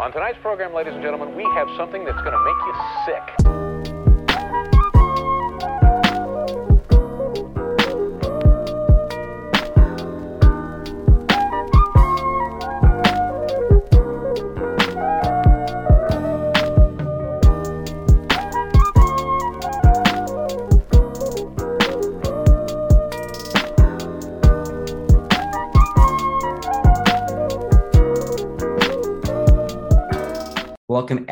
On tonight's program, ladies and gentlemen, we have something that's going to make you sick.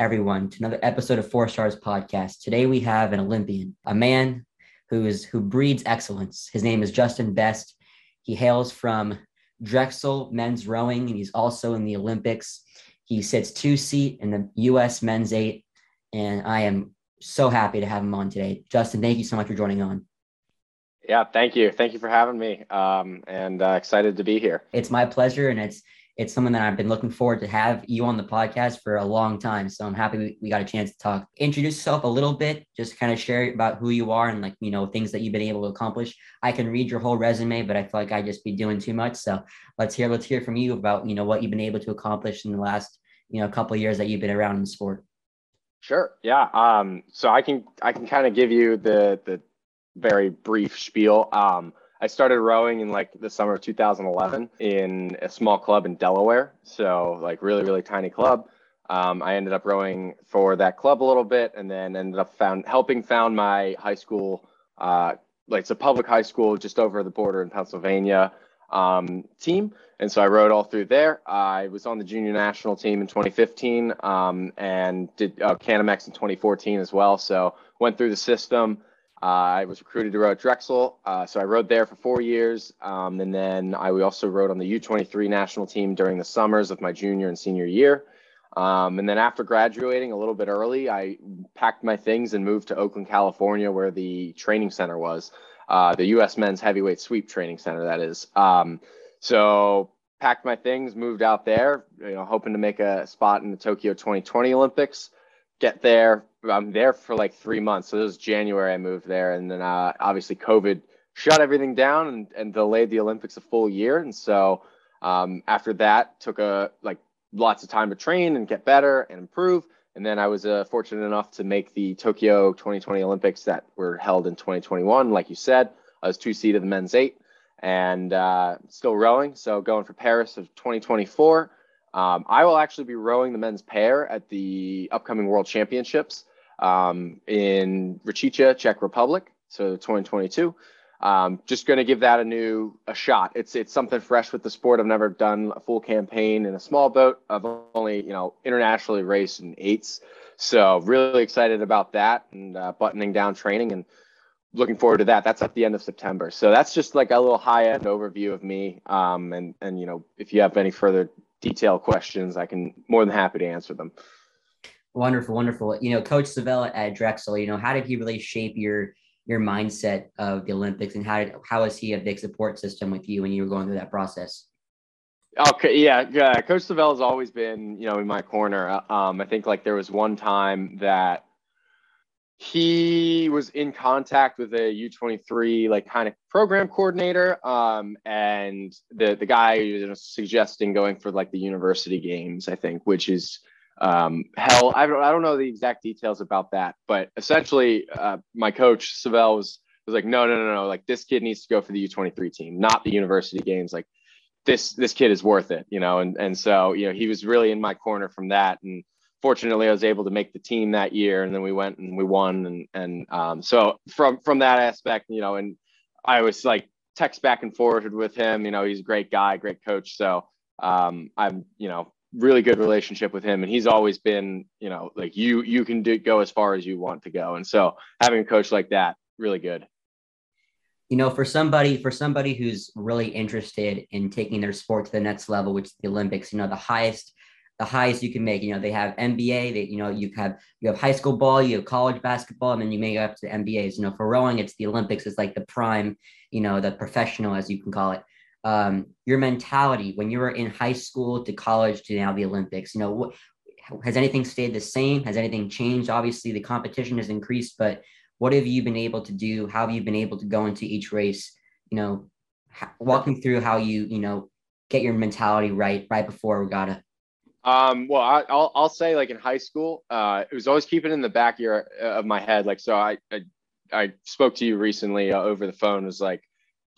Everyone to another episode of Four Stars Podcast. Today we have an Olympian, a man who is who breeds excellence. His name is Justin Best. He hails from Drexel men's rowing, and he's also in the Olympics. He sits two seat in the U.S. men's eight, and I am so happy to have him on today. Justin, thank you so much for joining on. Yeah, thank you. Thank you for having me. Um, and uh, excited to be here. It's my pleasure, and it's it's someone that I've been looking forward to have you on the podcast for a long time. So I'm happy we, got a chance to talk. Introduce yourself a little bit, just kind of share about who you are and like, you know, things that you've been able to accomplish. I can read your whole resume, but I feel like I just be doing too much. So let's hear, let's hear from you about, you know, what you've been able to accomplish in the last, you know, couple years that you've been around in the sport. Sure. Yeah. Um, so I can, I can kind of give you the, the very brief spiel. Um, I started rowing in like the summer of 2011 in a small club in Delaware. So like really, really tiny club. Um, I ended up rowing for that club a little bit and then ended up found helping found my high school, uh, like it's a public high school just over the border in Pennsylvania um, team. And so I rowed all through there. I was on the junior national team in 2015 um, and did uh, CanAmMex in 2014 as well. So went through the system. Uh, I was recruited to row at Drexel, uh, so I rowed there for four years, um, and then I also rowed on the U23 national team during the summers of my junior and senior year. Um, and then after graduating a little bit early, I packed my things and moved to Oakland, California, where the training center was, uh, the U.S. Men's Heavyweight Sweep Training Center, that is. Um, so packed my things, moved out there, you know, hoping to make a spot in the Tokyo 2020 Olympics get there. I'm there for like three months. So it was January I moved there, and then uh, obviously COVID shut everything down and, and delayed the Olympics a full year. And so um, after that, took a like lots of time to train and get better and improve. And then I was uh, fortunate enough to make the Tokyo 2020 Olympics that were held in 2021. Like you said, I was two seed of the men's eight and uh, still rowing. So going for Paris of 2024. Um, I will actually be rowing the men's pair at the upcoming World Championships um, in Račice, Czech Republic, so 2022. Um, just going to give that a new a shot. It's it's something fresh with the sport. I've never done a full campaign in a small boat. I've only you know internationally raced in eights, so really excited about that and uh, buttoning down training and looking forward to that. That's at the end of September. So that's just like a little high end overview of me. Um, and and you know if you have any further detailed questions, I can more than happy to answer them. Wonderful, wonderful. You know, Coach Savella at Drexel. You know, how did he really shape your your mindset of the Olympics, and how did how was he a big support system with you when you were going through that process? Okay, yeah, yeah. Coach Savella has always been, you know, in my corner. Um, I think like there was one time that he was in contact with a U23 like kind of program coordinator um, and the the guy was suggesting going for like the university games I think which is um, hell I don't I don't know the exact details about that but essentially uh, my coach Savell was was like no no no no like this kid needs to go for the U23 team not the university games like this this kid is worth it you know and and so you know he was really in my corner from that and fortunately, I was able to make the team that year, and then we went and we won, and and um, so from from that aspect, you know, and I was like text back and forth with him. You know, he's a great guy, great coach. So um, I'm, you know, really good relationship with him, and he's always been, you know, like you you can do, go as far as you want to go, and so having a coach like that, really good. You know, for somebody for somebody who's really interested in taking their sport to the next level, which is the Olympics, you know, the highest the highest you can make. You know, they have NBA, they, you know, you have you have high school ball, you have college basketball, and then you make up to the NBAs. You know, for rowing, it's the Olympics, it's like the prime, you know, the professional, as you can call it. Um, your mentality when you were in high school to college to now the Olympics, you know, what has anything stayed the same? Has anything changed? Obviously, the competition has increased, but what have you been able to do? How have you been able to go into each race? You know, walking through how you, you know, get your mentality right right before regatta. Um, well, I, will I'll say like in high school, uh, it was always keeping in the back of, your, of my head. Like, so I, I, I spoke to you recently uh, over the phone was like,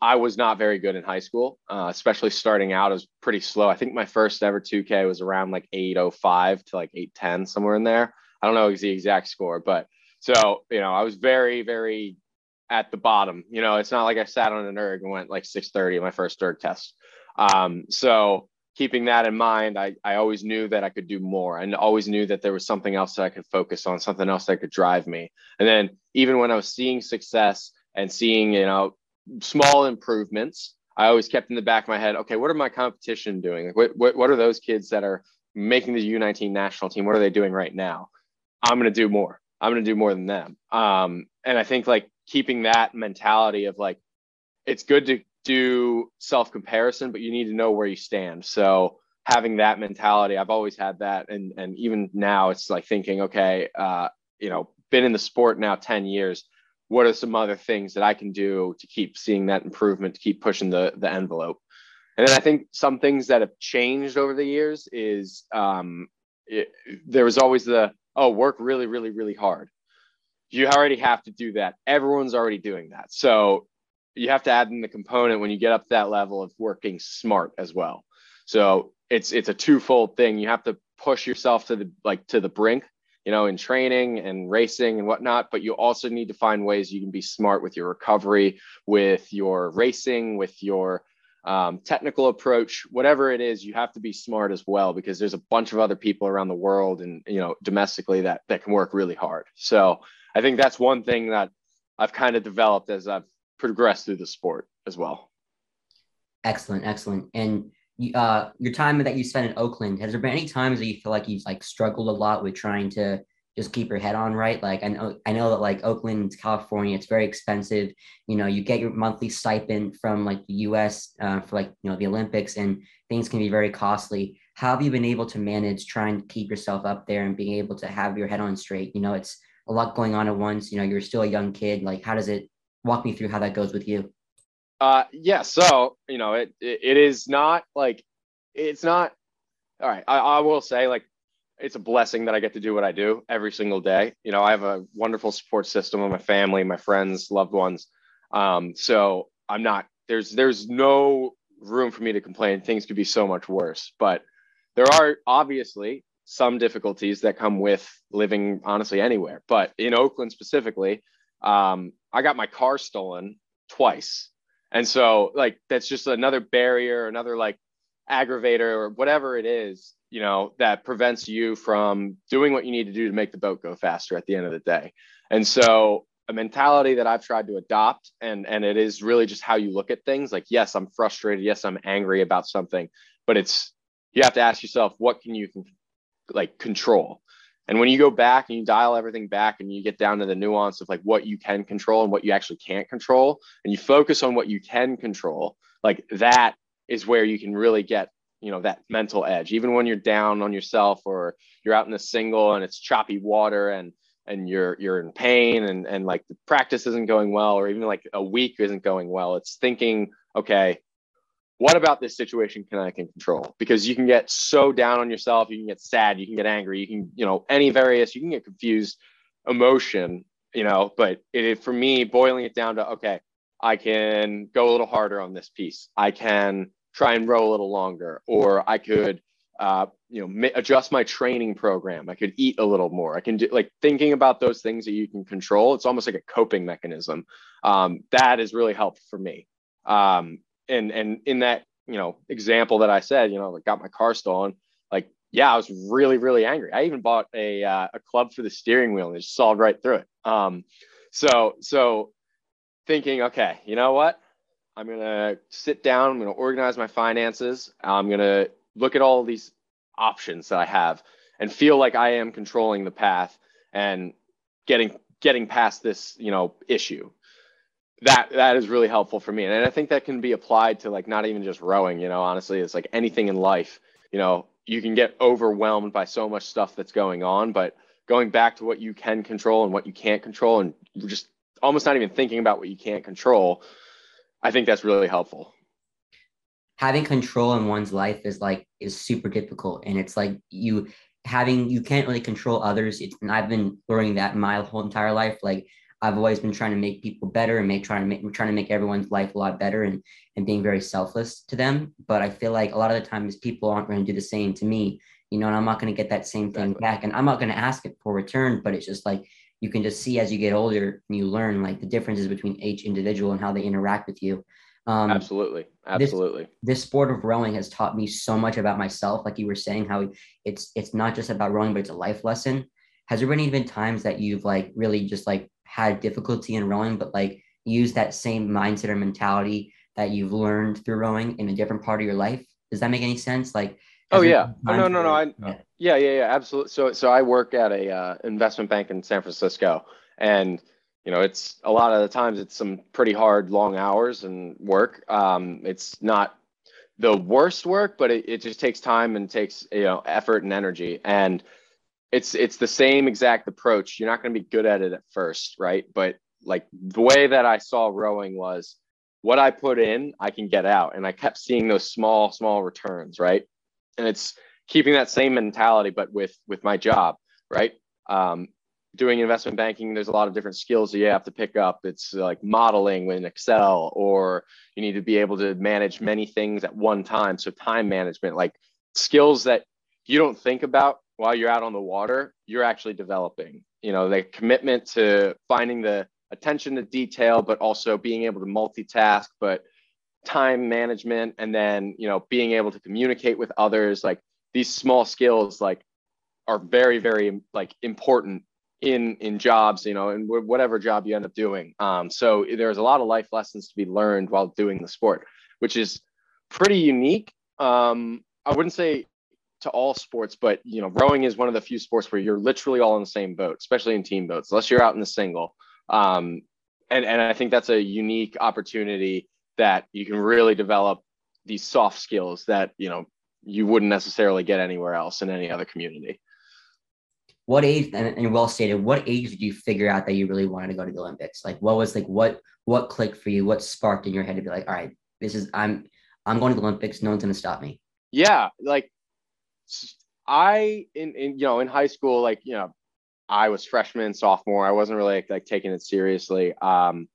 I was not very good in high school, uh, especially starting out. I was pretty slow. I think my first ever 2K was around like 805 to like 810, somewhere in there. I don't know the exact score, but so, you know, I was very, very at the bottom. You know, it's not like I sat on an erg and went like 630 my first erg test. Um, so keeping that in mind, I, I always knew that I could do more and always knew that there was something else that I could focus on, something else that could drive me. And then even when I was seeing success and seeing, you know, small improvements, I always kept in the back of my head, okay, what are my competition doing? What, what, what are those kids that are making the U19 national team? What are they doing right now? I'm going to do more. I'm going to do more than them. Um, and I think like keeping that mentality of like, it's good to do self comparison, but you need to know where you stand. So having that mentality, I've always had that, and and even now, it's like thinking, okay, uh, you know, been in the sport now ten years. What are some other things that I can do to keep seeing that improvement, to keep pushing the the envelope? And then I think some things that have changed over the years is um, it, there was always the oh, work really, really, really hard. You already have to do that. Everyone's already doing that. So you have to add in the component when you get up to that level of working smart as well. So it's it's a twofold thing. You have to push yourself to the like to the brink, you know, in training and racing and whatnot. But you also need to find ways you can be smart with your recovery, with your racing, with your um, technical approach, whatever it is, you have to be smart as well because there's a bunch of other people around the world and you know domestically that that can work really hard. So I think that's one thing that I've kind of developed as I've progressed through the sport as well. Excellent, excellent. And uh, your time that you spent in Oakland, has there been any times that you feel like you've like struggled a lot with trying to just keep your head on right. Like I know, I know that like Oakland, California, it's very expensive. You know, you get your monthly stipend from like the U.S. Uh, for like you know the Olympics, and things can be very costly. How have you been able to manage trying to keep yourself up there and being able to have your head on straight? You know, it's a lot going on at once. You know, you're still a young kid. Like, how does it walk me through how that goes with you? Uh, yeah. So you know, it it, it is not like it's not. All right, I, I will say like it's a blessing that I get to do what I do every single day. You know, I have a wonderful support system of my family, my friends, loved ones. Um, so I'm not there's there's no room for me to complain. Things could be so much worse, but there are obviously some difficulties that come with living honestly anywhere. But in Oakland specifically, um, I got my car stolen twice, and so like that's just another barrier, another like aggravator or whatever it is you know that prevents you from doing what you need to do to make the boat go faster at the end of the day. And so a mentality that i've tried to adopt and and it is really just how you look at things like yes i'm frustrated yes i'm angry about something but it's you have to ask yourself what can you like control and when you go back and you dial everything back and you get down to the nuance of like what you can control and what you actually can't control and you focus on what you can control like that is where you can really get you know that mental edge. Even when you're down on yourself or you're out in a single and it's choppy water and and you're you're in pain and and like the practice isn't going well or even like a week isn't going well it's thinking okay what about this situation can i can control because you can get so down on yourself you can get sad you can get angry you can you know any various you can get confused emotion you know but it, for me boiling it down to okay i can go a little harder on this piece i can try and row a little longer, or I could, uh, you know, adjust my training program. I could eat a little more. I can do like thinking about those things that you can control. It's almost like a coping mechanism. Um, that is really helpful for me. Um, and and in that you know example that I said, you know, like got my car stolen. Like, yeah, I was really really angry. I even bought a uh, a club for the steering wheel and it just sawed right through it. Um, so so thinking, okay, you know what? I'm to sit down. I'm to organize my finances. I'm to look at all these options that I have and feel like I am controlling the path and getting getting past this, you know, issue. That that is really helpful for me. And I think that can be applied to like not even just rowing, you know, honestly, it's like anything in life, you know, you can get overwhelmed by so much stuff that's going on, but going back to what you can control and what you can't control and just almost not even thinking about what you can't control I think that's really helpful. having control in one's life is like is super difficult and it's like you having you can't really control others it's and i've been learning that my whole entire life like i've always been trying to make people better and make trying to make trying to make everyone's life a lot better and and being very selfless to them but i feel like a lot of the times people aren't going to do the same to me you know and i'm not going to get that same thing back and i'm not going to ask it for return but it's just like you can just see as you get older and you learn like the differences between each individual and how they interact with you um, absolutely, absolutely. This, this, sport of rowing has taught me so much about myself. Like you were saying, how it's it's not just about rowing, but it's a life lesson. Has there been even times that you've like really just like had difficulty in rowing, but like use that same mindset or mentality that you've learned through rowing in a different part of your life? Does that make any sense? Like, oh yeah, oh, no, no, no, I, yeah, yeah, yeah, absolutely. So, so I work at a uh, investment bank in San Francisco, and you know, it's a lot of the times it's some pretty hard, long hours and work. Um, it's not the worst work, but it, it just takes time and takes you know effort and energy. And it's it's the same exact approach. You're not going to be good at it at first, right? But like the way that I saw rowing was what I put in, I can get out. And I kept seeing those small, small returns, right? And it's keeping that same mentality, but with with my job, right? Um, doing investment banking, there's a lot of different skills that you have to pick up. It's like modeling in Excel, or you need to be able to manage many things at one time. So time management, like skills that you don't think about while you're out on the water, you're actually developing. You know, the commitment to finding the attention to detail, but also being able to multitask, but time management, and then you know being able to communicate with others. Like these small skills, like are very very like important in in jobs you know and whatever job you end up doing um, so there's a lot of life lessons to be learned while doing the sport which is pretty unique um, i wouldn't say to all sports but you know rowing is one of the few sports where you're literally all in the same boat especially in team boats unless you're out in the single. Um, and and i think that's a unique opportunity that you can really develop these soft skills that you know you wouldn't necessarily get anywhere else in any other community. What age and, and well stated what age did you figure out that you really wanted to go to the olympics? Like what was like what what clicked for you? What sparked in your head to be like all right this is i'm i'm going to the olympics. No one's going to stop me. Yeah like i in, in you know in high school like you know i was freshman sophomore i wasn't really like, like taking it seriously um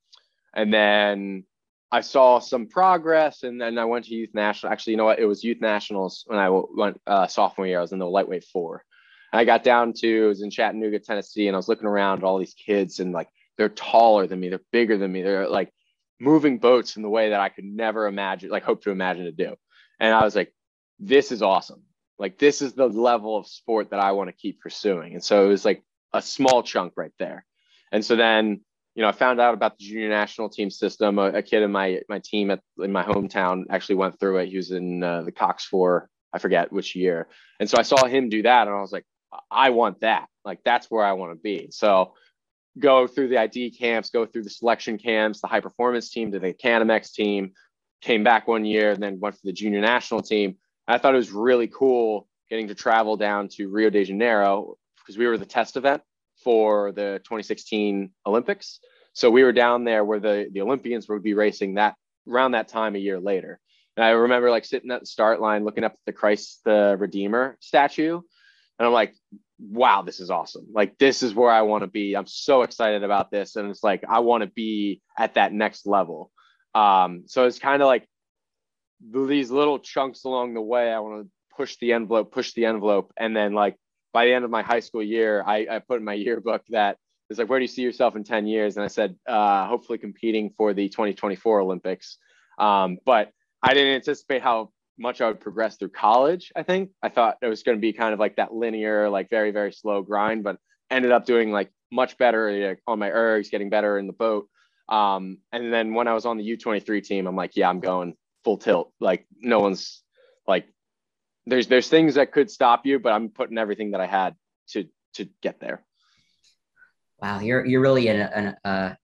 and then I saw some progress, and then I went to youth national. Actually, you know what? It was youth nationals when I went uh, sophomore year. I was in the lightweight four, and I got down to, I was in Chattanooga, Tennessee, and I was looking around at all these kids and like they're taller than me, they're bigger than me, they're like moving boats in the way that I could never imagine, like hope to imagine to do. And I was like, this is awesome. Like this is the level of sport that I want to keep pursuing. And so it was like a small chunk right there. And so then, you know, I found out about the junior national team system. A, a kid in my my team at in my hometown actually went through it. He was in uh, the Cox Four, I forget which year. And so I saw him do that, and I was like, I want that. Like that's where I want to be. So go through the ID camps, go through the selection camps, the high performance team to the CanAmMex team, came back one year and then went for the junior national team. I thought it was really cool getting to travel down to Rio de Janeiro because we were the test event for the 2016 Olympics. So we were down there where the, the Olympians would be racing that around that time a year later. And I remember like sitting at the start line looking up at the Christ the Redeemer statue and I'm like, wow, this is awesome. Like, this is where I want to be. I'm so excited about this. And it's like, I want to be at that next level. Um, so it's kind of like these little chunks along the way. I want to push the envelope, push the envelope. And then, like, by the end of my high school year, I, I put in my yearbook that it's like, where do you see yourself in 10 years? And I said, uh, hopefully competing for the 2024 Olympics. Um, but I didn't anticipate how much I would progress through college. I think I thought it was going to be kind of like that linear, like very very slow grind, but ended up doing like much better on my ergs, getting better in the boat. Um, and then when I was on the U23 team, I'm like, yeah, I'm going full tilt. Like no one's like, there's there's things that could stop you, but I'm putting everything that I had to to get there. Wow, you're you're really an, an uh,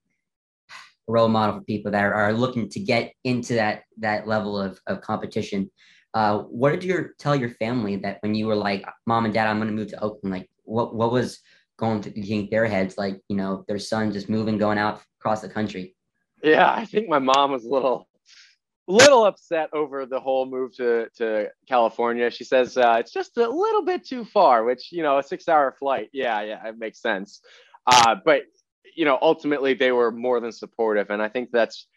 role model for people that are, are looking to get into that that level of, of competition. Uh, what did you tell your family that when you were like, mom and dad, I'm going to move to Oakland? Like, what what was going through their heads? Like, you know, their son just moving, going out across the country. Yeah, I think my mom was a little little upset over the whole move to to California. She says uh, it's just a little bit too far, which you know, a six-hour flight. Yeah, yeah, it makes sense. Uh, but you know, ultimately they were more than supportive, and I think that's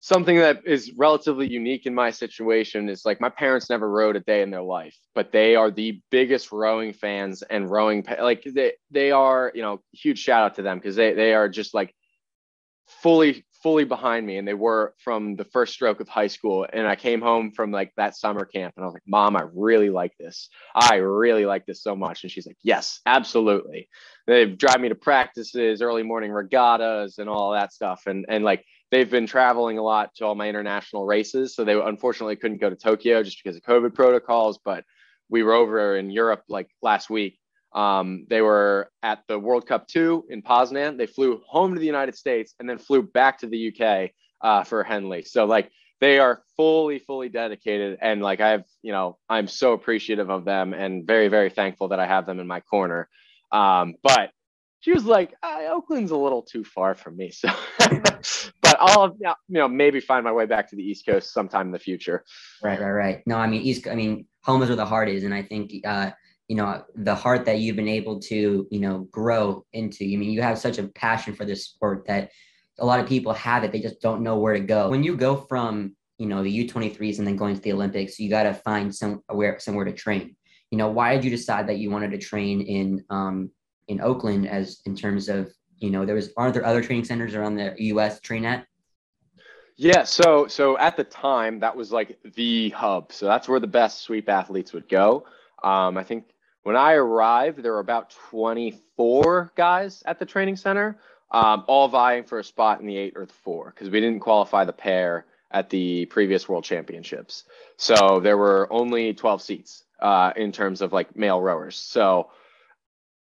something that is relatively unique in my situation. Is like my parents never rowed a day in their life, but they are the biggest rowing fans and rowing like they they are. You know, huge shout out to them because they they are just like fully fully behind me and they were from the first stroke of high school and i came home from like that summer camp and i was like mom i really like this. I really like this so much. And she's like yes absolutely. They drive me to practices early morning regattas and all that stuff and and like they've been traveling a lot to all my international races so they unfortunately couldn't go to tokyo just because of covid protocols but we were over in europe like last week um, they were at the World Cup two in Poznan. They flew home to the United States and then flew back to the UK uh, for Henley. So like they are fully, fully dedicated, and like I've, you know, I'm so appreciative of them and very, very thankful that I have them in my corner. Um, but she was like, uh, Oakland's a little too far from me, so. but I'll, you know, maybe find my way back to the East Coast sometime in the future. Right, right, right. No, I mean East. I mean, home is where the heart is, and I think. Uh, you know the heart that you've been able to you know grow into. I mean you have such a passion for this sport that a lot of people have it. They just don't know where to go. When you go from you know the u23s and then going to the olympics you got to find somewhere somewhere to train. You know why did you decide that you wanted to train in um in oakland as in terms of you know there was aren't there other training centers around the us train at? Yeah, so so at the time that was like the hub. So that's where the best sweep athletes would go. Um, I think when I arrived, there were about 24 guys at the training center, um, all vying for a spot in the eight or the four because we didn't qualify the pair at the previous World Championships. So there were only 12 seats uh, in terms of like male rowers. So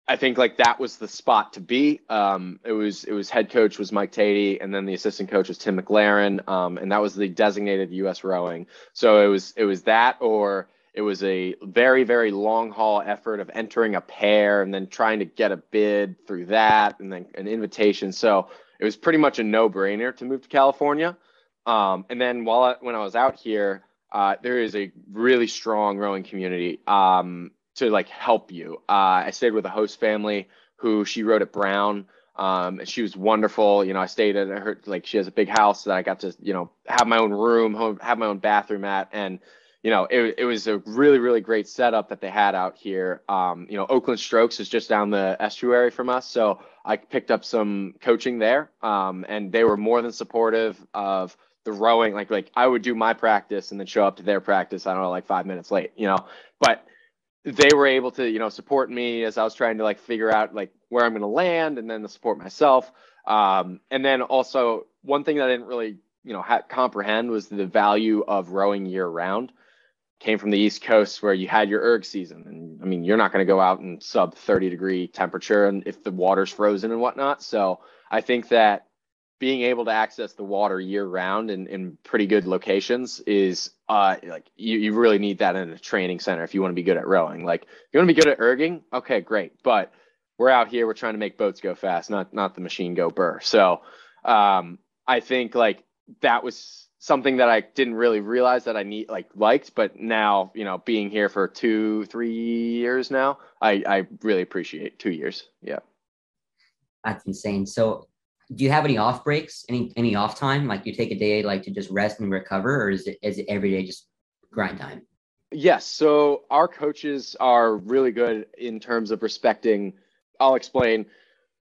I think like that was the spot to be. Um, it was it was head coach was Mike Teti, and then the assistant coach was Tim McLaren, um, and that was the designated U.S. rowing. So it was it was that or it was a very, very long haul effort of entering a pair and then trying to get a bid through that and then an invitation. So it was pretty much a no brainer to move to California. Um, and then while I, when I was out here, uh, there is a really strong rowing community um, to like help you. Uh, I stayed with a host family who she rowed at Brown. Um, and she was wonderful. You know, I stayed at her, like she has a big house that I got to, you know, have my own room, home, have my own bathroom at. And you know, it, it was a really, really great setup that they had out here. Um, you know, Oakland Strokes is just down the estuary from us. So I picked up some coaching there. Um, and they were more than supportive of the rowing. Like, like I would do my practice and then show up to their practice, I don't know, like five minutes late, you know, but they were able to, you know, support me as I was trying to like figure out like where I'm going to land and then to support myself. Um, and then also one thing that I didn't really, you know, ha- comprehend was the value of rowing year round came from the East Coast where you had your erg season. And I mean, you're not going to go out in sub 30 degree temperature and if the water's frozen and whatnot. So I think that being able to access the water year round in, in pretty good locations is uh like you, you really need that in a training center if you want to be good at rowing. Like you want to be good at erging, okay, great. But we're out here, we're trying to make boats go fast, not not the machine go burr. So um I think like that was something that I didn't really realize that I need like liked, but now you know being here for two three years now, I I really appreciate two years. Yeah, that's insane. So, do you have any off breaks? Any any off time? Like you take a day like to just rest and recover, or is it is it every day just grind time? Yes. So our coaches are really good in terms of respecting. I'll explain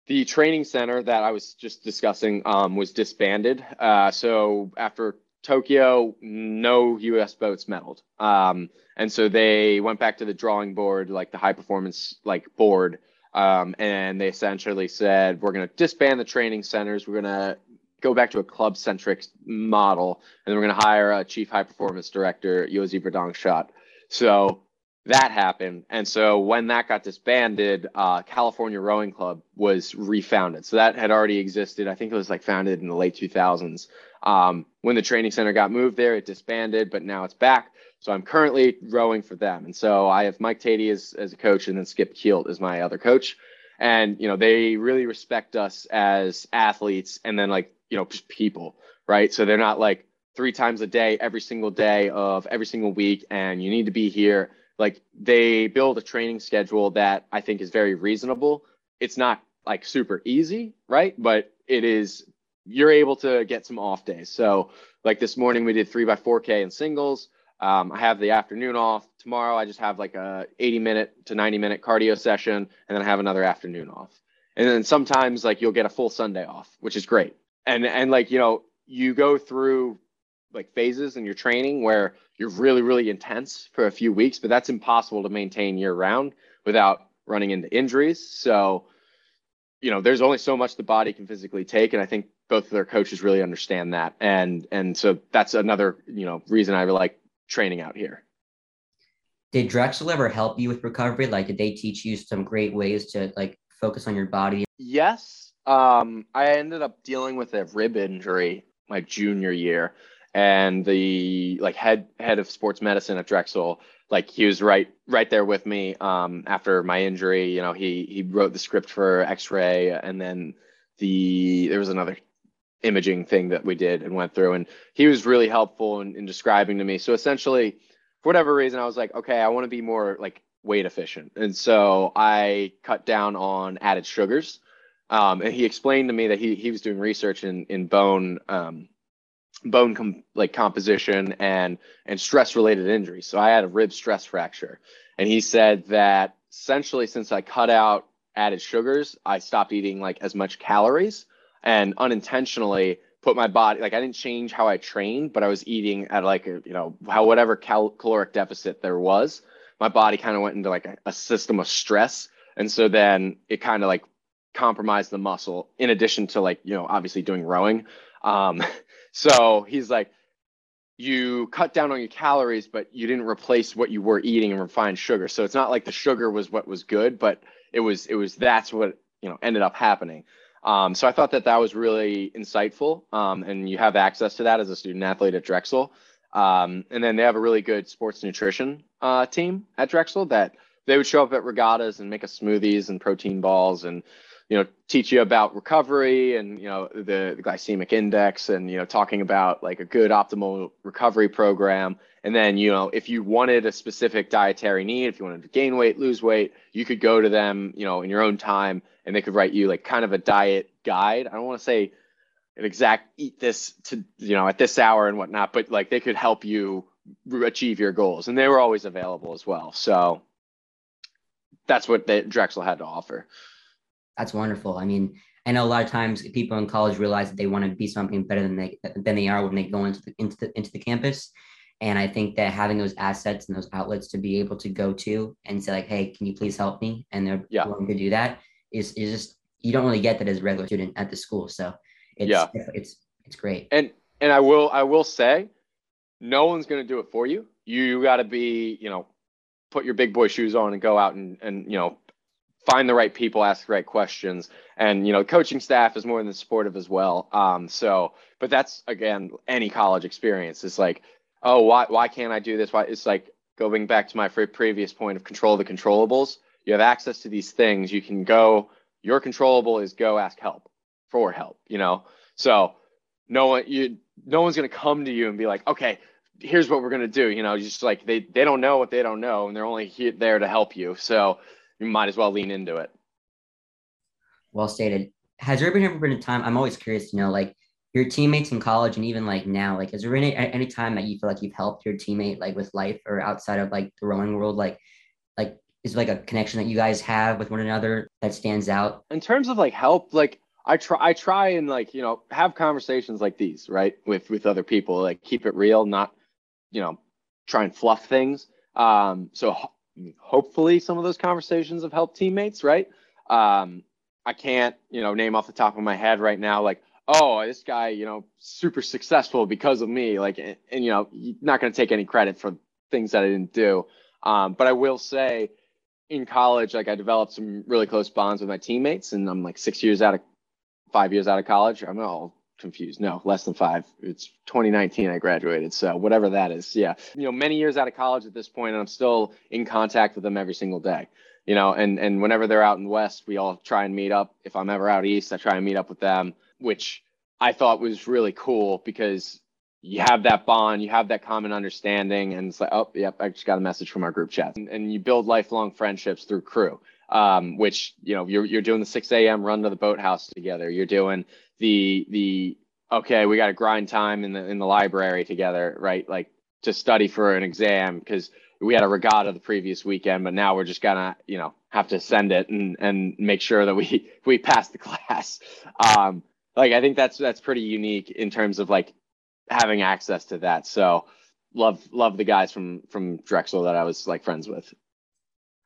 the training center that I was just discussing um, was disbanded. Uh, so after Tokyo, no U.S. boats medaled, um, and so they went back to the drawing board, like the high performance like board, um, and they essentially said we're going to disband the training centers. We're going to go back to a club centric model, and we're going to hire a chief high performance director, Josy Verdonschot. So that happened. And so when that got disbanded, uh, California Rowing Club was refounded. So that had already existed. I think it was like founded in the late 2000s. Um, when the training center got moved there, it disbanded, but now it's back. So I'm currently rowing for them. And so I have Mike Teti as, as a coach and then Skip Kielt as my other coach. And, you know, they really respect us as athletes and then like, you know, just people, right? So they're not like, three times a day, every single day of every single week, and you need to be here. Like they build a training schedule that I think is very reasonable. It's not like super easy, right? But it is, you're able to get some off days. So, like this morning, we did three by 4K in singles. Um, I have the afternoon off. Tomorrow, I just have like a 80 minute to 90 minute cardio session, and then I have another afternoon off. And then sometimes, like, you'll get a full Sunday off, which is great. And, and like, you know, you go through like phases in your training where you're really really intense for a few weeks but that's impossible to maintain year round without running into injuries. So you know there's only so much the body can physically take and i think both of their coaches really understand that. And and so that's another you know reason i like training out here. Did drexel ever help you with recovery? Like did they teach you some great ways to like focus on your body? Yes. Um i ended up dealing with a rib injury my junior year and the like head head of sports medicine at Drexel, like he was right right there with me um, after my injury. You know, he he wrote the script for X-ray, and then the there was another imaging thing that we did and went through, and he was really helpful in, in describing to me. So essentially, for whatever reason, I was like, okay, I want to be more like weight efficient, and so I cut down on added sugars. Um, and he explained to me that he he was doing research in in bone um, bone com- like composition and and stress related injuries. So I had a rib stress fracture, and he said that essentially since I cut out added sugars, I stopped eating like as much calories and unintentionally put my body like I didn't change how I trained, but I was eating at like a, you know how whatever cal- caloric deficit there was. My body kind of went into like a, a system of stress, and so then it kind of like compromised the muscle. In addition to like you know obviously doing rowing. Um, So he's like, you cut down on your calories, but you didn't replace what you were eating and refined sugar. So it's not like the sugar was what was good, but it was it was that's what you know ended up happening. Um, so I thought that that was really insightful, um, and you have access to that as a student athlete at Drexel. Um, and then they have a really good sports nutrition uh, team at Drexel that they would show up at regattas and make us smoothies and protein balls and you know teach you about recovery and you know the, the, glycemic index and you know talking about like a good optimal recovery program. And then you know if you wanted a specific dietary need if you wanted to gain weight lose weight you could go to them you know in your own time and they could write you like kind of a diet guide. I don't want to say an exact eat this to you know at this hour and whatnot but like they could help you achieve your goals. And they were always available as well. So that's what they, drexel had to offer that's wonderful. I mean, I know a lot of times people in college realize that they want to be something better than they than they are when they go into the into the into the campus. And I think that having those assets and those outlets to be able to go to and say like, "Hey, can you please help me?" and they're yeah. willing to do that is is just you don't really get that as a regular student at the school. So it's yeah. it's it's great. And and I will I will say, no one's going to do it for you. You got to be you know put your big boy shoes on and go out and and you know find the right people, ask the right questions, and you know, coaching staff is more than supportive as well. Um, so, but that's again any college experience. It's like, oh, why why can't I do this? Why it's like going back to my previous point of control the controllables. You have access to these things. You can go. Your controllable is go ask help for help. You know, so no one you no one's gonna come to you and be like, okay, here's what we're gonna do. You know, just like they they don't know what they don't know, and they're only here, there to help you. So you might as well lean into it. Well stated. Has there been ever been a time? I'm always curious to know, like your teammates in college and even like now, like is there any, any time that you feel like you've helped your teammate like with life or outside of like the rowing world, like like is like a connection that you guys have with one another that stands out? In terms of like help, like I try I try and like, you know, have conversations like these, right? With with other people, like keep it real, not, you know, try and fluff things. Um, so hopefully some of those conversations have helped teammates, right? Um, I can't, you know, name off the top of my head right now, like, oh, this guy, you know, super successful because of me. Like, and, and you know, not going to take any credit for things that I didn't do. Um, but I will say in college, like I developed some really close bonds with my teammates and I'm like six years out of five years out of college. I'm all confused. No, less than five. It's 2019 I graduated. So whatever that is. Yeah. You know, many years out of college at this point, and I'm still in contact with them every single day. You know, and and whenever they're out in the West, we all try and meet up. If I'm ever out East, I try and meet up with them, which I thought was really cool because you have that bond, you have that common understanding, and it's like, oh, yep, I just got a message from our group chat, and, and you build lifelong friendships through crew. Um, which you know you're you're doing the 6 a.m. run to the boathouse together. You're doing the the okay, we got to grind time in the in the library together, right? Like to study for an exam because we had a regatta the previous weekend, but now we're just gonna, you know, have to send it and and make sure that we we pass the class. Um, like I think that's that's pretty unique in terms of like having access to that. So love love the guys from from Drexel that I was like friends with.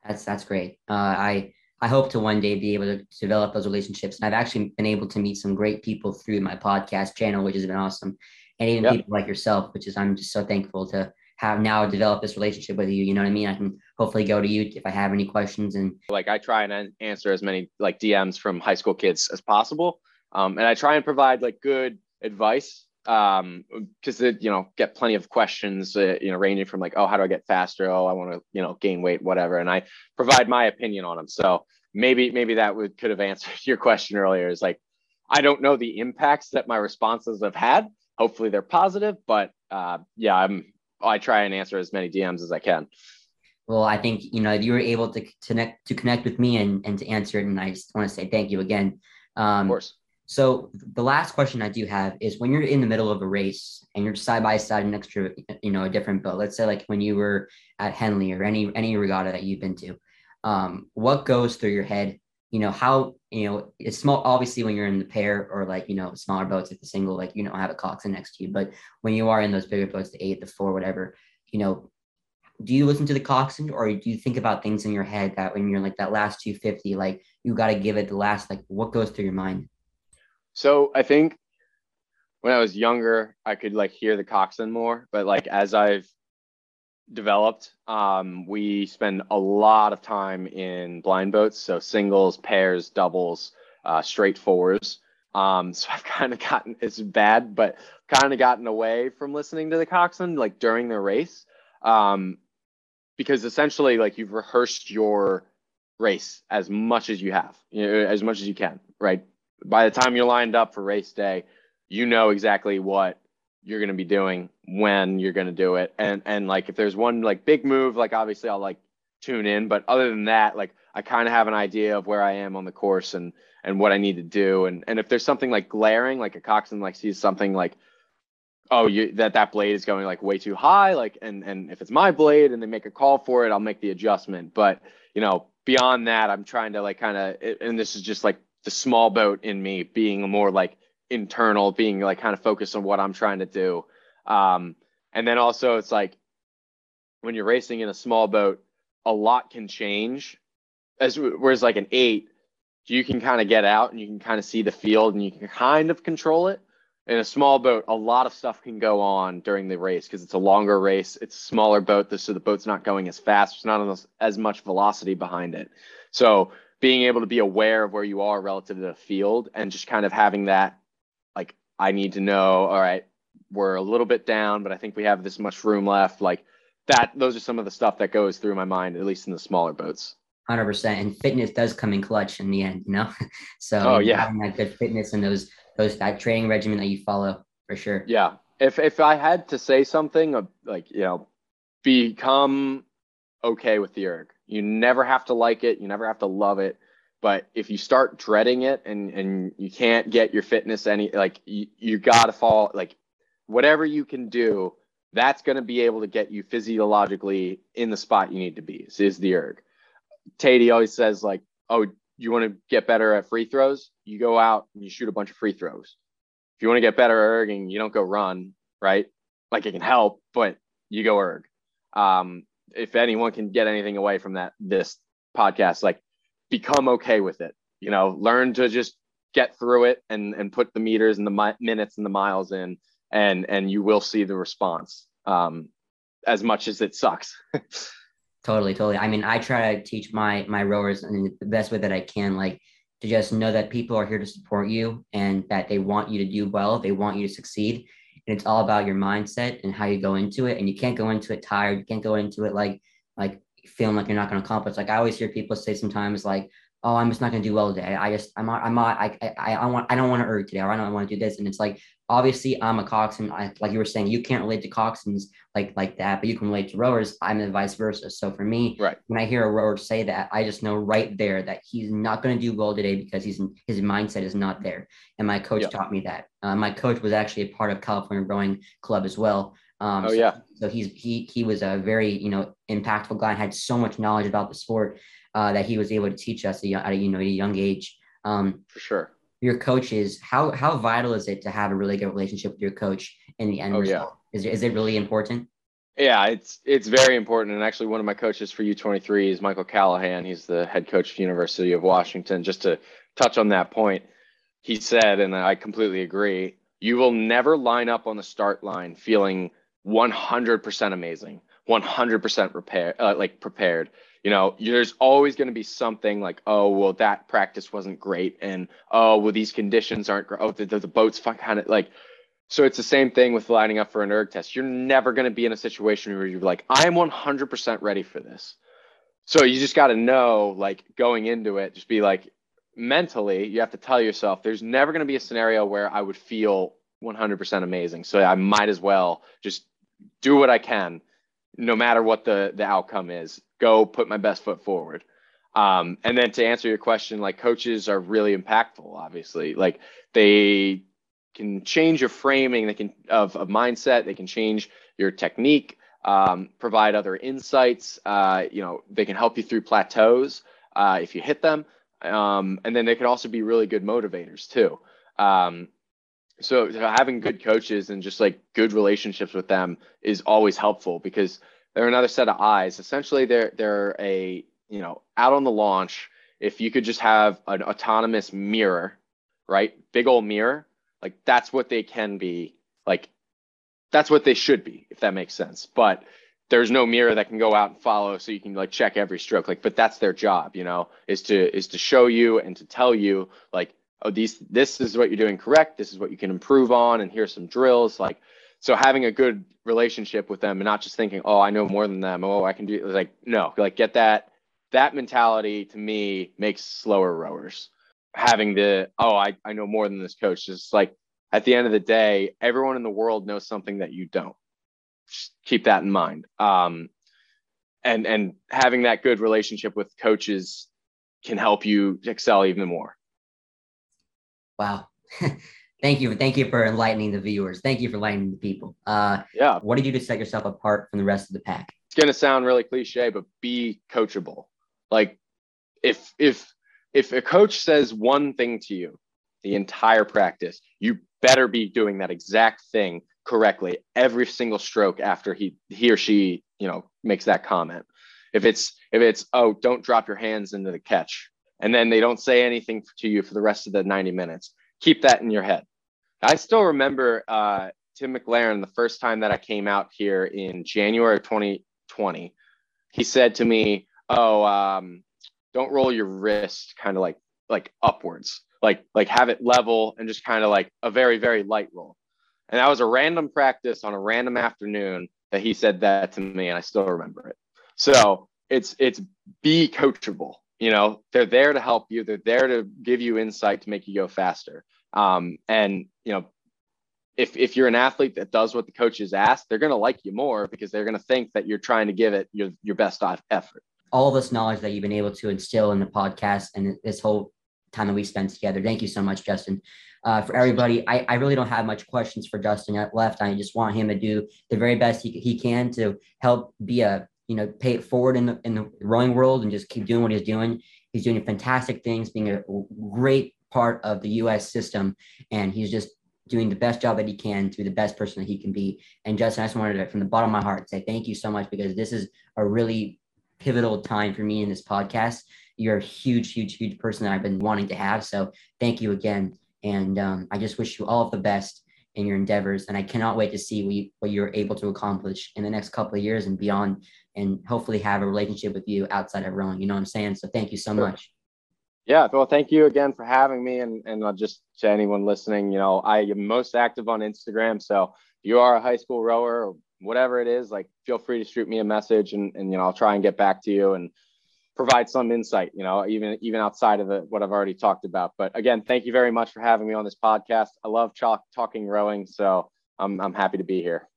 That's that's great. Uh, I I hope to one day be able to develop those relationships. And I've actually been able to meet some great people through my podcast channel, which has been awesome. And even yep. people like yourself, which is I'm just so thankful to have now developed this relationship with you. You know what I mean? I can hopefully go to you if I have any questions. And like I try and answer as many like DMs from high school kids as possible. Um, and I try and provide like good advice um because it, you know get plenty of questions uh, you know ranging from like oh how do i get faster? Oh i want to you know gain weight whatever. And i provide my opinion on them so maybe maybe that would could have answered your question earlier. Is like i don't know the impacts that my responses have had. Hopefully they're positive but uh yeah i'm i try and answer as many dms as i can. Well i think you know you were able to connect to connect with me and and to answer it. And i just want to say thank you again. Um of course so the last question I do have is when you're in the middle of a race and you're side by side next to you know a different boat. Let's say like when you were at Henley or any any regatta that you've been to, um, what goes through your head? You know how you know it's small. Obviously, when you're in the pair or like you know smaller boats, like the single, like you don't have a coxswain next to you. But when you are in those bigger boats, the eight, the four, whatever, you know, do you listen to the coxswain or do you think about things in your head that when you're like that last 250, like you got to give it the last like what goes through your mind? So I think when I was younger, I could like hear the coxswain more, but like as I've developed, um, we spend a lot of time in blind boats, so singles, pairs, doubles, uh, straight fours. Um, so I've kind of gotten it's bad, but kind of gotten away from listening to the coxswain like during the race, um, because essentially like you've rehearsed your race as much as you have, you know, as much as you can, right? By the time you're lined up for race day, you know exactly what you're going to be doing when you're going to do it. And and like if there's one like big move, like obviously I'll like tune in, but other than that, like I kind of have an idea of where I am on the course and and what I need to do. And and if there's something like glaring, like a coxswain like sees something like oh you that that blade is going like way too high like and and if it's my blade and they make a call for it i'll make the adjustment but you know beyond that i'm trying to like kind of and this is just like the small boat in me being more like internal, being like kind of focused on what I'm trying to do. Um, and then also it's like when you're racing in a small boat, a lot can change. As whereas like an eight, you can kind of get out and you can kind of see the field and you can kind of control it. In a small boat, a lot of stuff can go on during the race because it's a longer race. It's a smaller boat, so the boat's not going as fast. There's not as much velocity behind it. So being able to be aware of where you are relative to the field and just kind of having that like I need to know, all right, we're a little bit down, but I think we have this much room left. Like that, those are some of the stuff that goes through my mind, at least in the smaller boats. Hundred percent, and fitness does come in clutch in the end, you know. so oh yeah, having that good fitness and those those that training regimen that you follow for sure. Yeah, if if I had to say something, uh, like you know, become okay with the erg. You never have to like it. You never have to love it. But if you start dreading it and and you can't get your fitness any like you, you got to fall like whatever you can do, that's to be able to get you physiologically in the spot you need to be. This is the erg. Teti always says like, oh, you want to get better at free throws? You go out and you shoot a bunch of free throws. If you want to get better at erging, you don't go run, right? Like it can help, but you go erg. Um, if anyone can get anything away from that this podcast like become okay with it you know learn to just get through it and and put the meters and the mi- minutes and the miles in and and you will see the response um as much as it sucks. Totally totally. I mean i try to teach my my rowers in the best way that i can like to just know that people are here to support you and that they want you to do well they want you to succeed and it's all about your mindset and how you go into it and you can't go into it tired you can't go into it like like feeling like you're not going to accomplish. Like i always hear people say sometimes like oh, I'm just not going to do well today. I just, I'm, I'm not, I, I, I want, I don't want to erg today, or I don't want to do this. And it's like, obviously, I'm a coxswain. I, like you were saying, you can't relate to coxswains like like that, but you can relate to rowers. I'm the vice versa. So for me, right. when I hear a rower say that, I just know right there that he's not going to do well today because he's his mindset is not there. And my coach taught me that. Uh, my coach was actually a part of California Rowing Club as well. Um, oh so, yeah. So he's he he was a very you know impactful guy and had so much knowledge about the sport uh, that he was able to teach us at a, you know at a young age. Um, For sure. Your coaches, how how vital is it to have a really good relationship with your coach in the end oh, result? Yeah. Is is it really important? Yeah, it's it's very important. And actually, one of my coaches for U23 is Michael Callahan. He's the head coach of University of Washington. Just to touch on that point, he said, and I completely agree. You will never line up on the start line feeling 100% amazing, 100% repair, uh, like prepared. You know, there's always going to be something like, oh, well, that practice wasn't great, and oh, well, these conditions aren't great. Oh, the, the, the boat's kind of like. So it's the same thing with lining up for an erg test. You're never going to be in a situation where you're like, I'm 100% ready for this. So you just got to know, like, going into it, just be like, mentally, you have to tell yourself, there's never going to be a scenario where I would feel 100% amazing. So I might as well just do what I can, no matter what the the outcome is. Go put my best foot forward. Um, and then to answer your question, like coaches are really impactful. Obviously, like they can change your framing. They can of mindset. They can change your technique. Um, provide other insights. Uh, you know, they can help you through plateaus uh, if you hit them. Um, and then they can also be really good motivators too. Um, so, so having good coaches and just like good relationships with them is always helpful because they're another set of eyes. Essentially, they're they're a you know out on the launch. If you could just have an autonomous mirror, right, big old mirror, like that's what they can be. Like that's what they should be, if that makes sense. But there's no mirror that can go out and follow so you can like check every stroke like but that's their job you know is to is to show you and to tell you like oh these this is what you're doing correct this is what you can improve on and here's some drills like so having a good relationship with them and not just thinking oh i know more than them. Oh i can do like no like get that that mentality to me makes slower rowers. Having the oh i, I know more than this coach just like at the end of the day everyone in the world knows something that you don't. Just keep that in mind. Um, and and having that good relationship with coaches can help you excel even more. Wow. thank you. Thank you for enlightening the viewers. Thank you for enlightening the people. Uh, yeah. What did you do to set yourself apart from the rest of the pack? It's going to sound really cliche, but be coachable. Like if, if, if a coach says one thing to you the entire practice, you better be doing that exact thing correctly every single stroke after he, he or she, you know, makes that comment. If it's, if it's, oh, don't drop your hands into the catch and then they don't say anything to you for the rest of the 90 minutes. Keep that in your head. I still remember uh, Tim McLaren the first time that I came out here in January of 2020. He said to me, "Oh, um, don't roll your wrist kind of like like upwards, like like have it level and just kind of like a very very light roll." And that was a random practice on a random afternoon that he said that to me, and I still remember it. So it's it's be coachable you know they're there to help you they're there to give you insight to make you go faster um, and you know if if you're an athlete that does what the coaches ask they're going to like you more because they're going to think that you're trying to give it your, your best effort. All this knowledge that you've been able to instill in the podcast and this whole time that we spent together. Thank you so much justin. Uh, for everybody I, I really don't have much questions for justin left. I just want him to do the very best he, he can to help be a you know, pay it forward in the in the rowing world and just keep doing what he's doing. He's doing fantastic things, being a great part of the U.S. system, and he's just doing the best job that he can to be the best person that he can be. And Justin, I just wanted to, from the bottom of my heart, say thank you so much because this is a really pivotal time for me in this podcast. You're a huge, huge, huge person that I've been wanting to have. So thank you again. And um, I just wish you all of the best in your endeavors. And I cannot wait to see what, you, what you're able to accomplish in the next couple of years and beyond and hopefully have a relationship with you outside of rowing. You know what I'm saying? So thank you so much. Yeah, well, thank you again for having me. And, and I'll just to anyone listening, you know, I am most active on Instagram. So if you are a high school rower or whatever it is, like feel free to shoot me a message and, and you know, I'll try and get back to you. And provide some insight, you know, even even outside of the, what I've already talked about. But again, thank you very much for having me on this podcast. I love chalk, talking rowing, so I'm I'm happy to be here.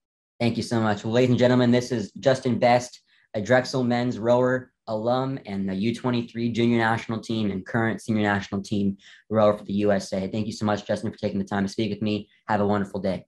Thank you so much. Well, ladies and gentlemen, this is Justin Best, a Drexel men's rower alum and the U23 junior national team and current senior national team rower for the USA. Thank you so much, Justin, for taking the time to speak with me. Have a wonderful day.